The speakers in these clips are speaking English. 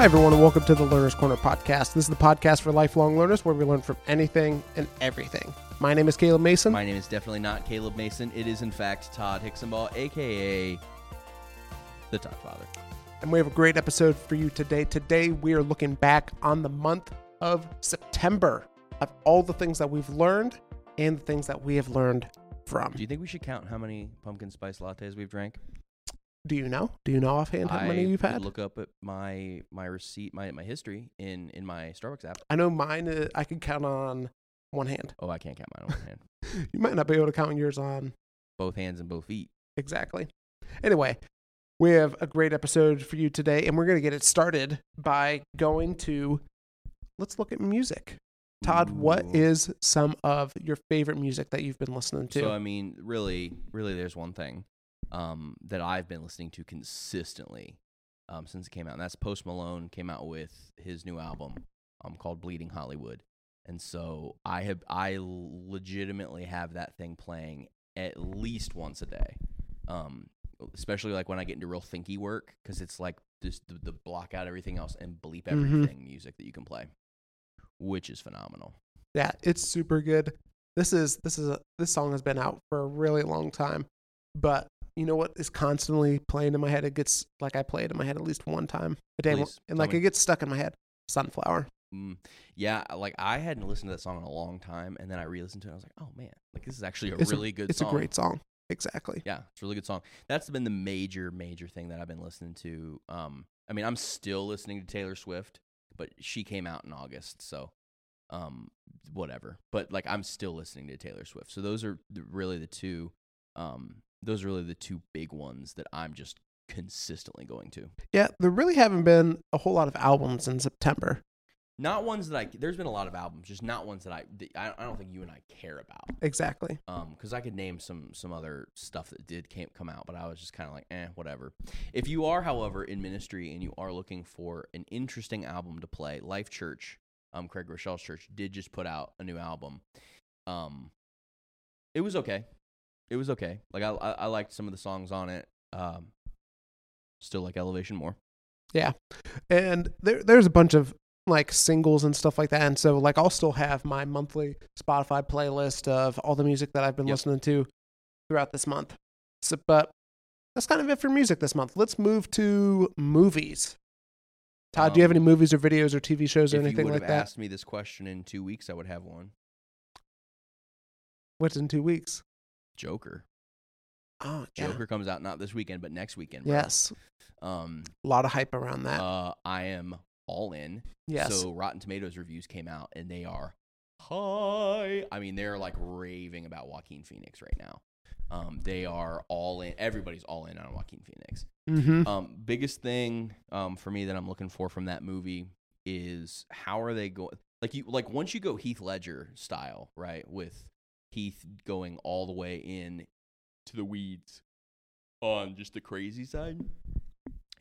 Hi, everyone, and welcome to the Learner's Corner podcast. This is the podcast for lifelong learners where we learn from anything and everything. My name is Caleb Mason. My name is definitely not Caleb Mason. It is, in fact, Todd Hicksonball, aka the Todd Father. and we have a great episode for you today. Today, we are looking back on the month of September of all the things that we've learned and the things that we have learned from. Do you think we should count how many pumpkin spice lattes we've drank? Do you know? Do you know offhand how many you've had? Look up at my my receipt, my my history in in my Starbucks app. I know mine, uh, I could count on one hand. Oh, I can't count mine on one hand. You might not be able to count yours on Both hands and both feet. Exactly. Anyway, we have a great episode for you today, and we're going to get it started by going to let's look at music. Todd, what is some of your favorite music that you've been listening to? So I mean, really, really, there's one thing um, that I've been listening to consistently um, since it came out, and that's Post Malone came out with his new album um, called Bleeding Hollywood, and so I have I legitimately have that thing playing at least once a day, um, especially like when I get into real thinky work because it's like just the, the block out everything else and bleep Mhm. everything music that you can play, which is phenomenal. yeah, it's super good. This is this is a, this song has been out for a really long time, but you know what is constantly playing in my head? It gets like I play it in my head at least one time a day, Please, and like me. it gets stuck in my head. Sunflower. Mm, yeah, like I hadn't listened to that song in a long time, and then I re-listened to it. and I was like, "Oh man, like this is actually a It's a- really good song. It's song." a great song. Exactly. Yeah, it's a really good song. That's been the major, major thing that I've been listening to. Um, I mean, I'm still listening to Taylor Swift, but she came out in August, so um, whatever. But like, I'm still listening to Taylor Swift. So those are really the two. Um, those are really the two big ones that I'm just consistently going to. Yeah, there really haven't been a whole lot of albums in September. Not ones that I. There's been a lot of albums, just not ones that I. that I I don't think you and I care about. Exactly. um because i could name some some other stuff that did came, come out but i was just kind of like eh whatever if you are however in ministry and you are looking for an interesting album to play life church um craig groeschel's church did just put out a new album um it was okay it was okay like i i, I liked some of the songs on it um still like elevation more Yeah, And there there's a bunch of like singles and stuff like that. And so like I'll still have my monthly Spotify playlist of all the music that I've been Yep. listening to throughout this month. So but that's kind of it for music this month. Let's move to movies. Todd, do you have Um, any movies or videos or TV shows or if you anything would like have that? asked me this question in two weeks i would have one What's in two weeks? Joker Oh, yeah. joker comes out not this weekend but next weekend bro. Yes. um A lot of hype around that. Uh, I am all in. yes. So Rotten Tomatoes reviews came out and they are high. I mean, they're like raving about Joaquin Phoenix right now. Um, they are all in. Everybody's all in on Joaquin Phoenix. mm-hmm. Um, biggest thing um, for me that I'm looking for from that movie is how are they going? Like you, like once you go Heath Ledger style, right? With Heath going all the way in to the weeds on just the crazy side,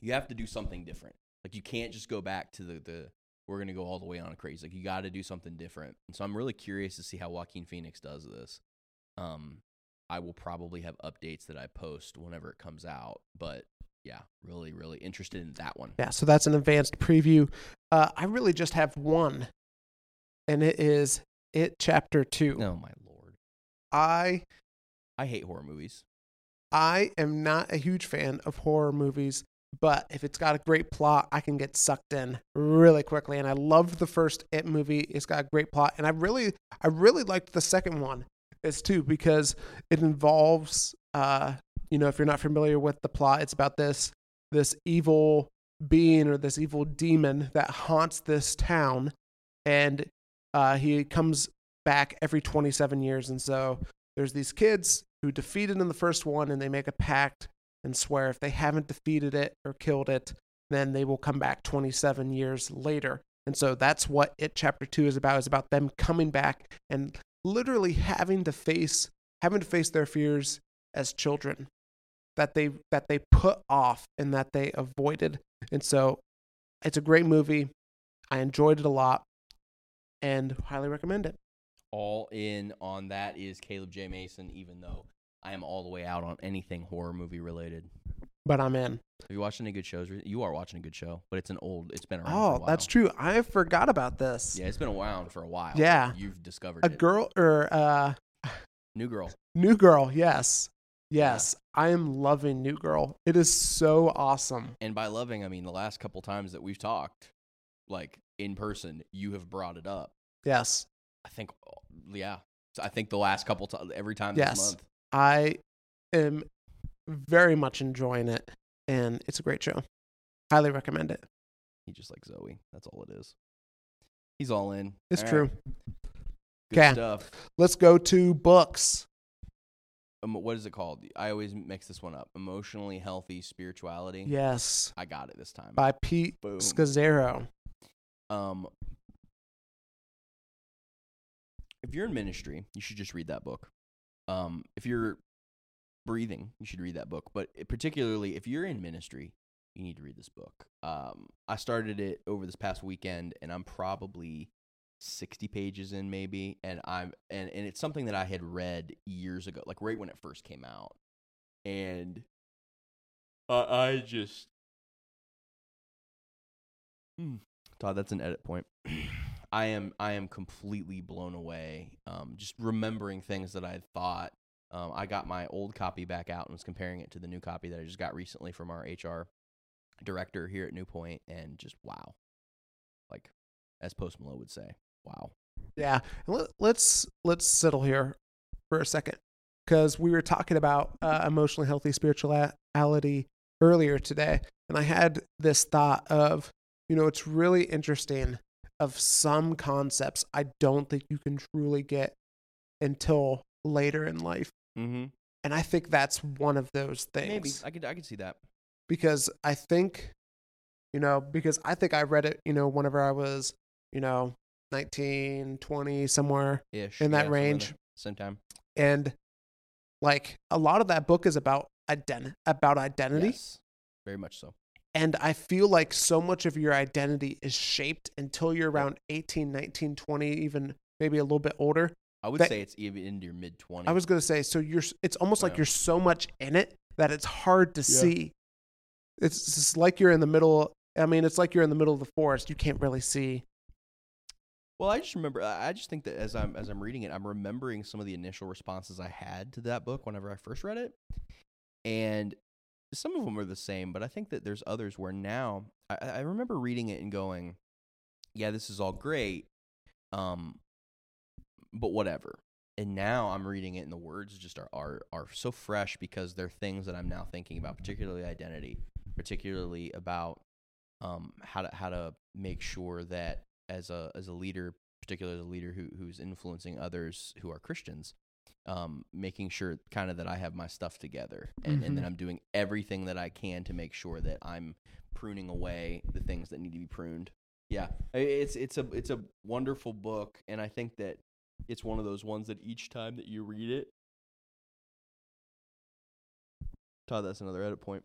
you have to do something different. Like you can't just go back to the the we're gonna go all the way on a crazy. Like you got to do something different. And so I'm really curious to see how Joaquin Phoenix does this. Um, I will probably have updates that I post whenever it comes out. But yeah, really, really interested in that one. Yeah, so that's an advanced preview. Uh, I really just have one, and it is It Chapter 2. Oh my lord, I I hate horror movies. I am not a huge fan of horror movies, but if it's got a great plot, I can get sucked in really quickly. And I loved the first It movie. It's got a great plot, and I really, I really liked the second one as too because it involves, uh, you know, if you're not familiar with the plot, it's about this this evil being or this evil demon that haunts this town, and uh, he comes back every 27 years, and so there's these kids who defeated in the first one and they make a pact and swear if they haven't defeated it or killed it then they will come back 27 years later. And so that's what it chapter 2 is about is about them coming back and literally having to face having to face their fears as children that they that they put off and that they avoided. And so it's a great movie. I enjoyed it a lot and highly recommend it All in on that is Caleb J Mason. Even though I am all the way out on anything horror movie related. but I'm in. Have you watched any good shows? You are watching a good show, but it's an old. It's been around. for a Oh, that's true. I forgot about this. Yeah, it's been around for a while. Yeah. you've discovered A it. girl or uh New girl. New Girl, yes. Yes. I am loving New Girl. It is so awesome. And by loving, I mean the last couple times that we've talked, like in person, you have brought it up. Yes. I think, yeah. So I think the last couple times, every time Yes. this month. I am very much enjoying it and it's a great show. Highly recommend it. He just like Zoe. That's all it is. He's all in. It's All true. Good 'Kay. stuff. Let's go to books. Um, what is it called? I always mix this one up. Emotionally healthy spirituality. Yes. I got it this time. By Pete Boom. Scazzero. Um, if you're in ministry, you should just read that book. Um, if you're breathing, you should read that book. But particularly if you're in ministry, you need to read this book. Um, I started it over this past weekend, and I'm probably 60 pages in, maybe. And I'm and and it's something that I had read years ago, like right when it first came out, and I I just. Hmm. Todd, that's an edit point. I am I am completely blown away. Um, just remembering things that I had thought. Um, I got my old copy back out and was comparing it to the new copy that I just got recently from our HR director here at New Point, and just wow, like as Post Malone would say, wow. Yeah. Let, let's let's settle here for a second because we were talking about uh, emotionally healthy spirituality earlier today, and I had this thought of, you know, it's really interesting of some concepts I don't think you can truly get until later in life, Mm-hmm. and I think that's one of those things. Maybe I could I could see that. because I think, you know, because I think I read it, you know, whenever I was, you know, 19, 20, somewhere. Ish In that yeah, range. Same time. And like a lot of that book is about ident- about identity. Yes, very much so. And I feel like so much of your identity is shaped until you're around 18, 19, 20, even maybe a little bit older. I would That- say it's even into your mid twenties. I was going to say, so you're, it's almost like you're so much in it that it's hard to see. It's just like you're in the middle. I mean, it's like you're in the middle of the forest. You can't really see. Well, I just remember. I just think that as I'm as I'm reading it, I'm remembering some of the initial responses I had to that book whenever I first read it, and some of them are the same. But I think that there's others where now I, I remember reading it and going, "Yeah, this is all great," um, but whatever. And now I'm reading it, and the words just are are are so fresh because they're things that I'm now thinking about, particularly identity, particularly about um, how to how to make sure that as a as a leader, particularly as a leader who who's influencing others who are Christians, um, making sure kind of that I have my stuff together, and, and then Mhm. I'm doing everything that I can to make sure that I'm pruning away the things that need to be pruned. Yeah, it's it's a it's a wonderful book, and I think that it's one of those ones that each time that you read it, Todd, that's another edit point.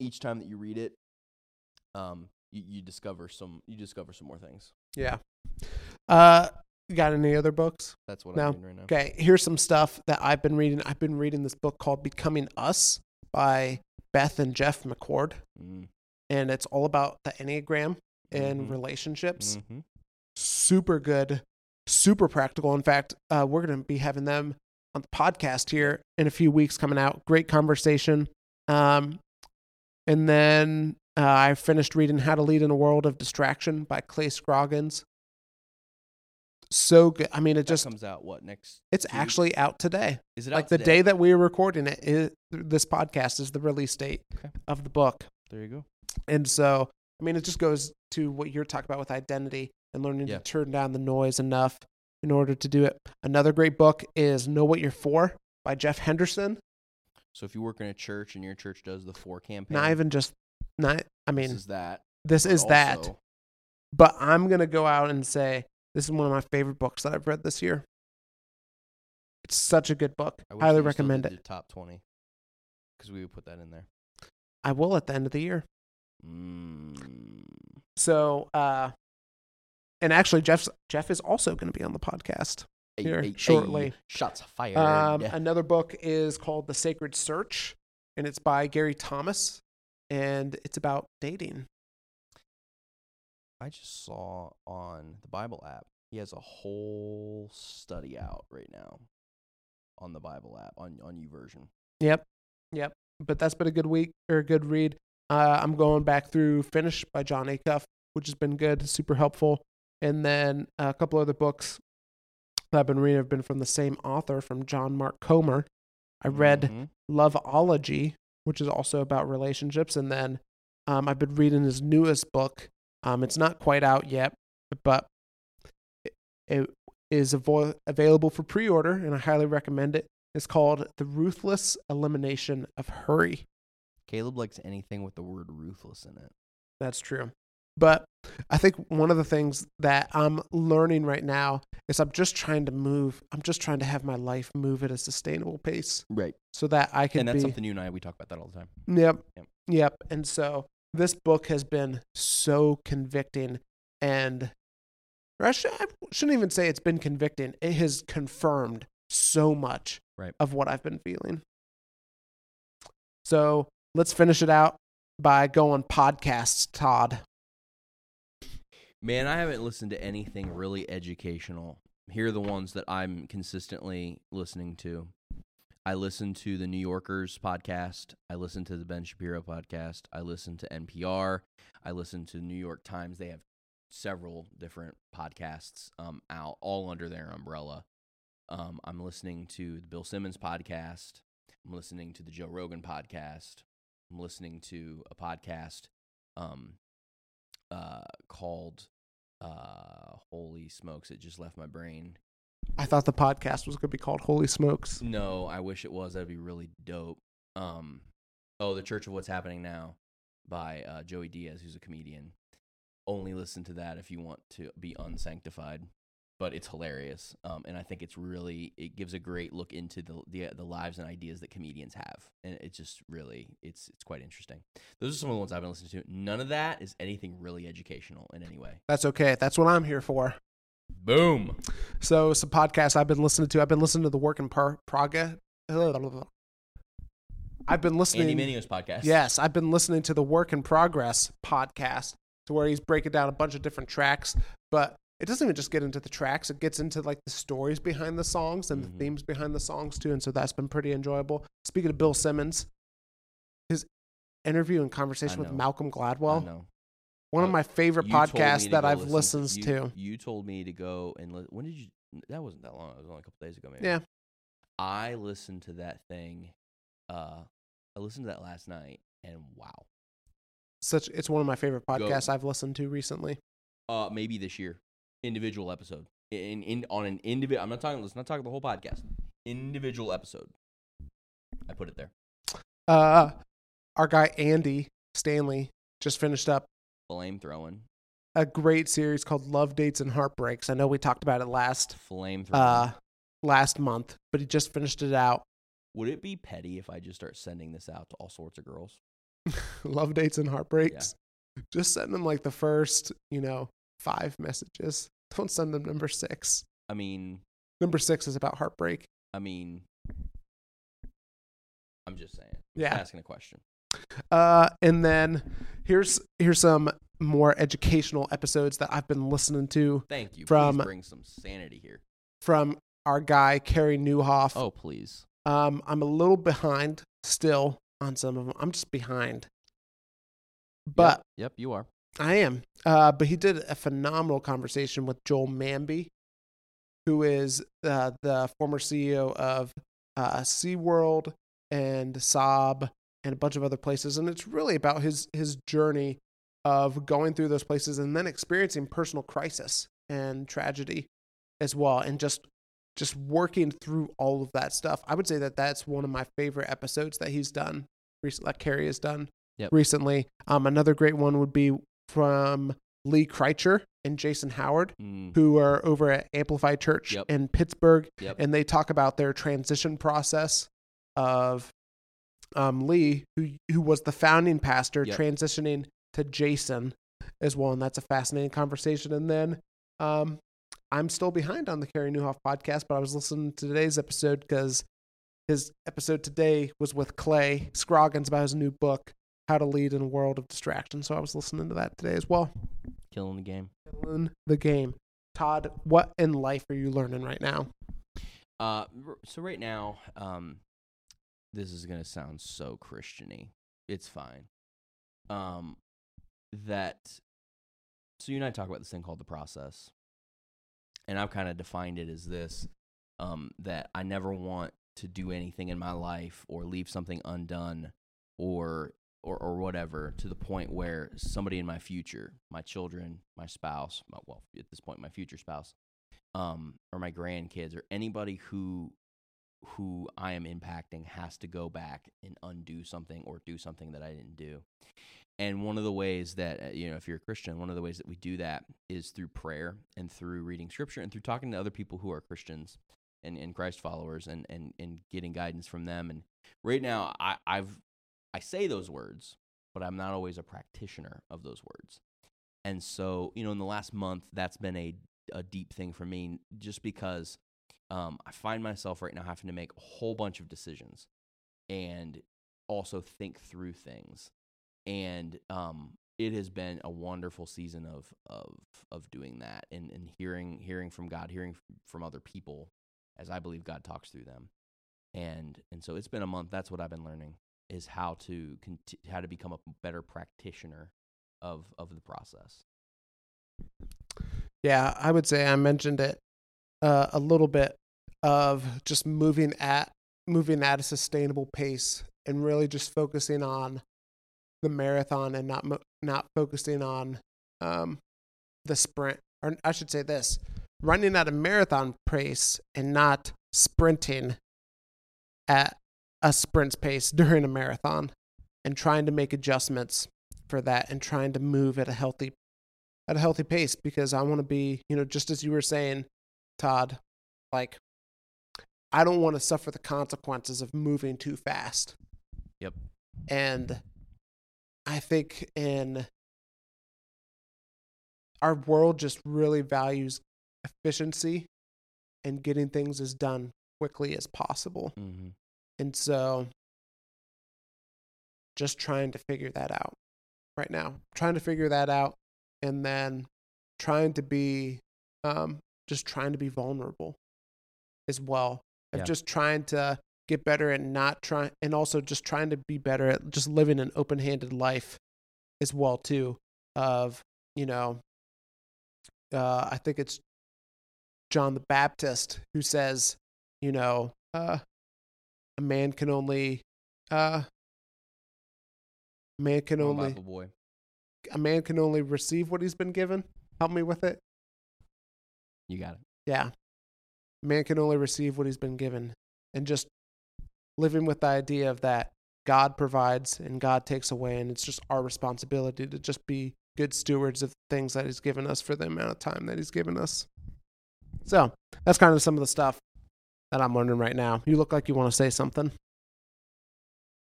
Each time that you read it, um, you, you discover some you discover some more things. Yeah. Uh, you got any other books? That's what No. I'm doing right now. Okay, here's some stuff that I've been reading. I've been reading this book called Becoming Us by Beth and Jeff McCord, Mm, and it's all about the Enneagram and Mhm. relationships. mhm. Super good, super practical. In fact, uh, we're going to be having them on the podcast here in a few weeks coming out. Great conversation. Um, and then uh, I finished reading How to Lead in a World of Distraction by Clay Scroggins. So good. I mean, it That just, comes out what next? it's actually out today. Is it like the today? day that we are recording it is this podcast is the release date Okay. of the book There you go. and so i mean it just goes to what you're talking about with identity and learning Yeah. to turn down the noise enough in order to do it another great book is know what you're for by jeff henderson So if you work in a church and your church does the four campaign, not even just not i mean this is that. this is that but i'm going to go out and say this is one of my favorite books that i've read this year it's such a good book I highly recommend it top twenty, because we would put that in there. i will at the end of the year Mm. So, uh, and actually, Jeff's Jeff is also going to be on the podcast. Here, shortly. shots fired. Um, another book is called The Sacred Search, and it's by Gary Thomas. and it's about dating. I just saw on the Bible app. He has a whole study out right now on the Bible app on on YouVersion. Yep, yep. But that's been a good week or a good read. Uh, I'm going back through Finish by Jon Acuff, which has been good, super helpful. And then a couple other books that I've been reading have been from the same author, from John Mark Comer. I read Mhm. Loveology, which is also about relationships. And then um, I've been reading his newest book. Um, it's not quite out yet, but it, it is avo- available for pre order, and I highly recommend it. It's called The Ruthless Elimination of Hurry. Caleb likes anything with the word ruthless in it. That's true. But I think one of the things that I'm learning right now is I'm just trying to move. I'm just trying to have my life move at a sustainable pace Right. so that I can And that's be. something you and I we talk about that all the time. Yep. Yep. Yep. And so this book has been so convicting and I, should, I shouldn't even say it's been convicting. It has confirmed so much Right. of what I've been feeling. So let's finish it out by going podcasts, Todd. Man, I haven't listened to anything really educational. Here are the ones that I'm consistently listening to. I listen to the New Yorkers podcast. I listen to the Ben Shapiro podcast. I listen to NPR. I listen to New York Times. They have several different podcasts um, out, all under their umbrella. Um, I'm listening to the Bill Simmons podcast. I'm listening to the Joe Rogan podcast. I'm listening to a podcast um, uh, called uh, Holy Smokes. It just left my brain. I thought the podcast was going to be called Holy Smokes. No, I wish it was. That'd be really dope. Um, oh, The Church of What's Happening Now by uh, Joey Diaz, who's a comedian. Only listen to that if you want to be unsanctified, but it's hilarious. Um, and I think it's really it gives a great look into the, the the lives and ideas that comedians have, and it's just really it's it's quite interesting. Those are some of the ones I've been listening to. None of that is anything really educational in any way. That's okay. That's what I'm here for. Boom. So, some podcasts I've been listening to. I've been listening to the Work in Pro- Progress. I've been listening. To Andy Mineo's podcast. Yes, I've been listening to the Work in Progress podcast, to where he's breaking down a bunch of different tracks. But it doesn't even just get into the tracks; it gets into like the stories behind the songs and Mhm. the themes behind the songs too. And so that's been pretty enjoyable. Speaking of Bill Simmons, his interview and conversation with. Malcolm Gladwell. One of my favorite You told me podcasts to that go I've listen listened you, to. You told me to go and li- when did you? That wasn't that long. It was only a couple days ago, maybe. Yeah. I listened to that thing. Uh, I listened to that last night, and wow. Such it's one of my favorite podcasts I've listened to recently. Uh, maybe this year, individual episode in in on an individual. I'm not talking. Let's not talk the whole podcast. Individual episode. I put it there. Uh, our guy Andy Stanley just finished up Flame throwing. a great series called Love Dates and Heartbreaks. I know we talked about it last Flame throwing. uh last month, but he just finished it out. Would it be petty if I just start sending this out to all sorts of girls? Love Dates and Heartbreaks. Just send them like the first, you know, five messages. Don't send them number six. I mean, Number six is about heartbreak. I mean, I'm just saying. Yeah. Asking a question. Uh, and then here's here's some more educational episodes that I've been listening to Thank you. From- please bring some sanity here. from our guy Carey Nieuwhof. Oh, please. Um, I'm a little behind still on some of them. I'm just behind, but yep, yep you are. I am. Uh, but he did a phenomenal conversation with Joel Manby, who is uh, the former CEO of uh, SeaWorld and Saab and a bunch of other places. And it's really about his his journey of going through those places and then experiencing personal crisis and tragedy as well, and just just working through all of that stuff. I would say that that's one of my favorite episodes that he's done recently, like Carey has done Yep. recently. Um, another great one would be from Lee Kricher and Jason Howard, Mm, who are over at Amplify Church Yep. in Pittsburgh, Yep. and they talk about their transition process of um, Lee, who who was the founding pastor, Yep. transitioning to Jason as well, and that's a fascinating conversation. And then um, I'm still behind on the Carey Nieuwhof podcast, but I was listening to today's episode because his episode today was with Clay Scroggins about his new book, How to Lead in a World of Distraction. So I was listening to that today as well. Killing the game. Killing the game. Todd, what in life are you learning right now? Uh, so right now, um, this is gonna sound so Christiany. It's fine. Um, that. So you and I talk about this thing called the process, and I've kind of defined it as this: um, that I never want to do anything in my life or leave something undone, or or or whatever, to the point where somebody in my future, my children, my spouse, my, well, at this point, my future spouse, um, or my grandkids or anybody who who I am impacting has to go back and undo something or do something that I didn't do. And one of the ways that uh, you know, if you're a Christian, one of the ways that we do that is through prayer and through reading scripture and through talking to other people who are Christians and, and Christ followers and, and and getting guidance from them. And right now, I, I've I say those words, but I'm not always a practitioner of those words. And so, you know, in the last month, that's been a a deep thing for me just because um, I find myself right now having to make a whole bunch of decisions and also think through things. And um, it has been a wonderful season of of of doing that and, and hearing hearing from God, hearing from other people as I believe God talks through them. And and so it's been a month. That's what I've been learning is how to conti- how to become a better practitioner of of the process. Yeah, I would say I mentioned it uh, a little bit of just moving at moving at a sustainable pace and really just focusing on the marathon and not not focusing on um, the sprint or I should say this running at a marathon pace and not sprinting at a sprint's pace during a marathon and trying to make adjustments for that and trying to move at a healthy at a healthy pace because I want to be, you know, just as you were saying, Todd, like I don't want to suffer the consequences of moving too fast. Yep. And I think in our world just really values efficiency and getting things as done quickly as possible. Mm-hmm. And so just trying to figure that out right now. Trying to figure that out and then trying to be um just trying to be vulnerable as well. Of Yeah. just trying to get better and not trying and also just trying to be better at just living an open-handed life as well too of, you know, uh I think it's John the Baptist who says, you know, uh a man can only uh a man can only a man can only receive what he's been given. Help me with it. You got it. Yeah. Man can only receive what he's been given. And just living with the idea of that God provides and God takes away. And it's just our responsibility to just be good stewards of things that he's given us for the amount of time that he's given us. So that's kind of some of the stuff that I'm learning right now. You look like you want to say something.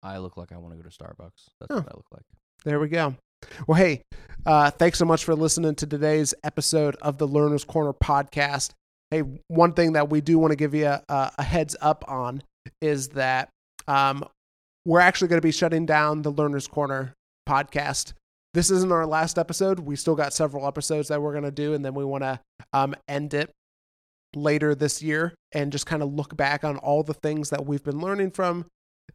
I look like I want to go to Starbucks. That's Oh. what I look like. There we go. Well, hey, uh, thanks so much for listening to today's episode of the Learner's Corner podcast. Hey, one thing that we do want to give you a, a heads up on is that um, we're actually going to be shutting down the Learner's Corner podcast. This isn't our last episode. We still got several episodes that we're going to do, and then we want to um, end it later this year and just kind of look back on all the things that we've been learning from,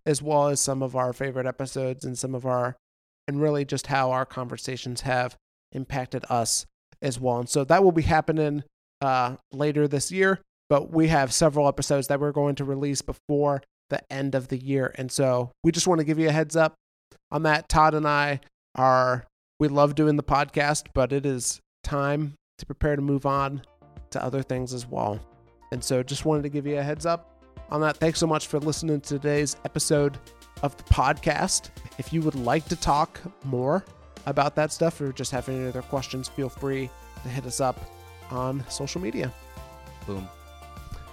as well as some of our favorite episodes and some of our and really just how our conversations have impacted us as well. And so that will be happening uh, later this year, but we have several episodes that we're going to release before the end of the year. And so we just want to give you a heads up on that. Todd and I are, we love doing the podcast, but it is time to prepare to move on to other things as well. And so just wanted to give you a heads up on that. Thanks so much for listening to today's episode of the podcast. If you would like to talk more about that stuff or just have any other questions, feel free to hit us up on social media. Boom.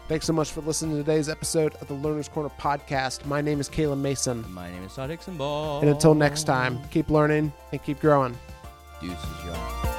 Thanks so much for listening to today's episode of the Learner's Corner podcast. My name is Caleb Mason. My name is Todd Hickson Ball. And until next time, keep learning and keep growing. Deuces, y'all.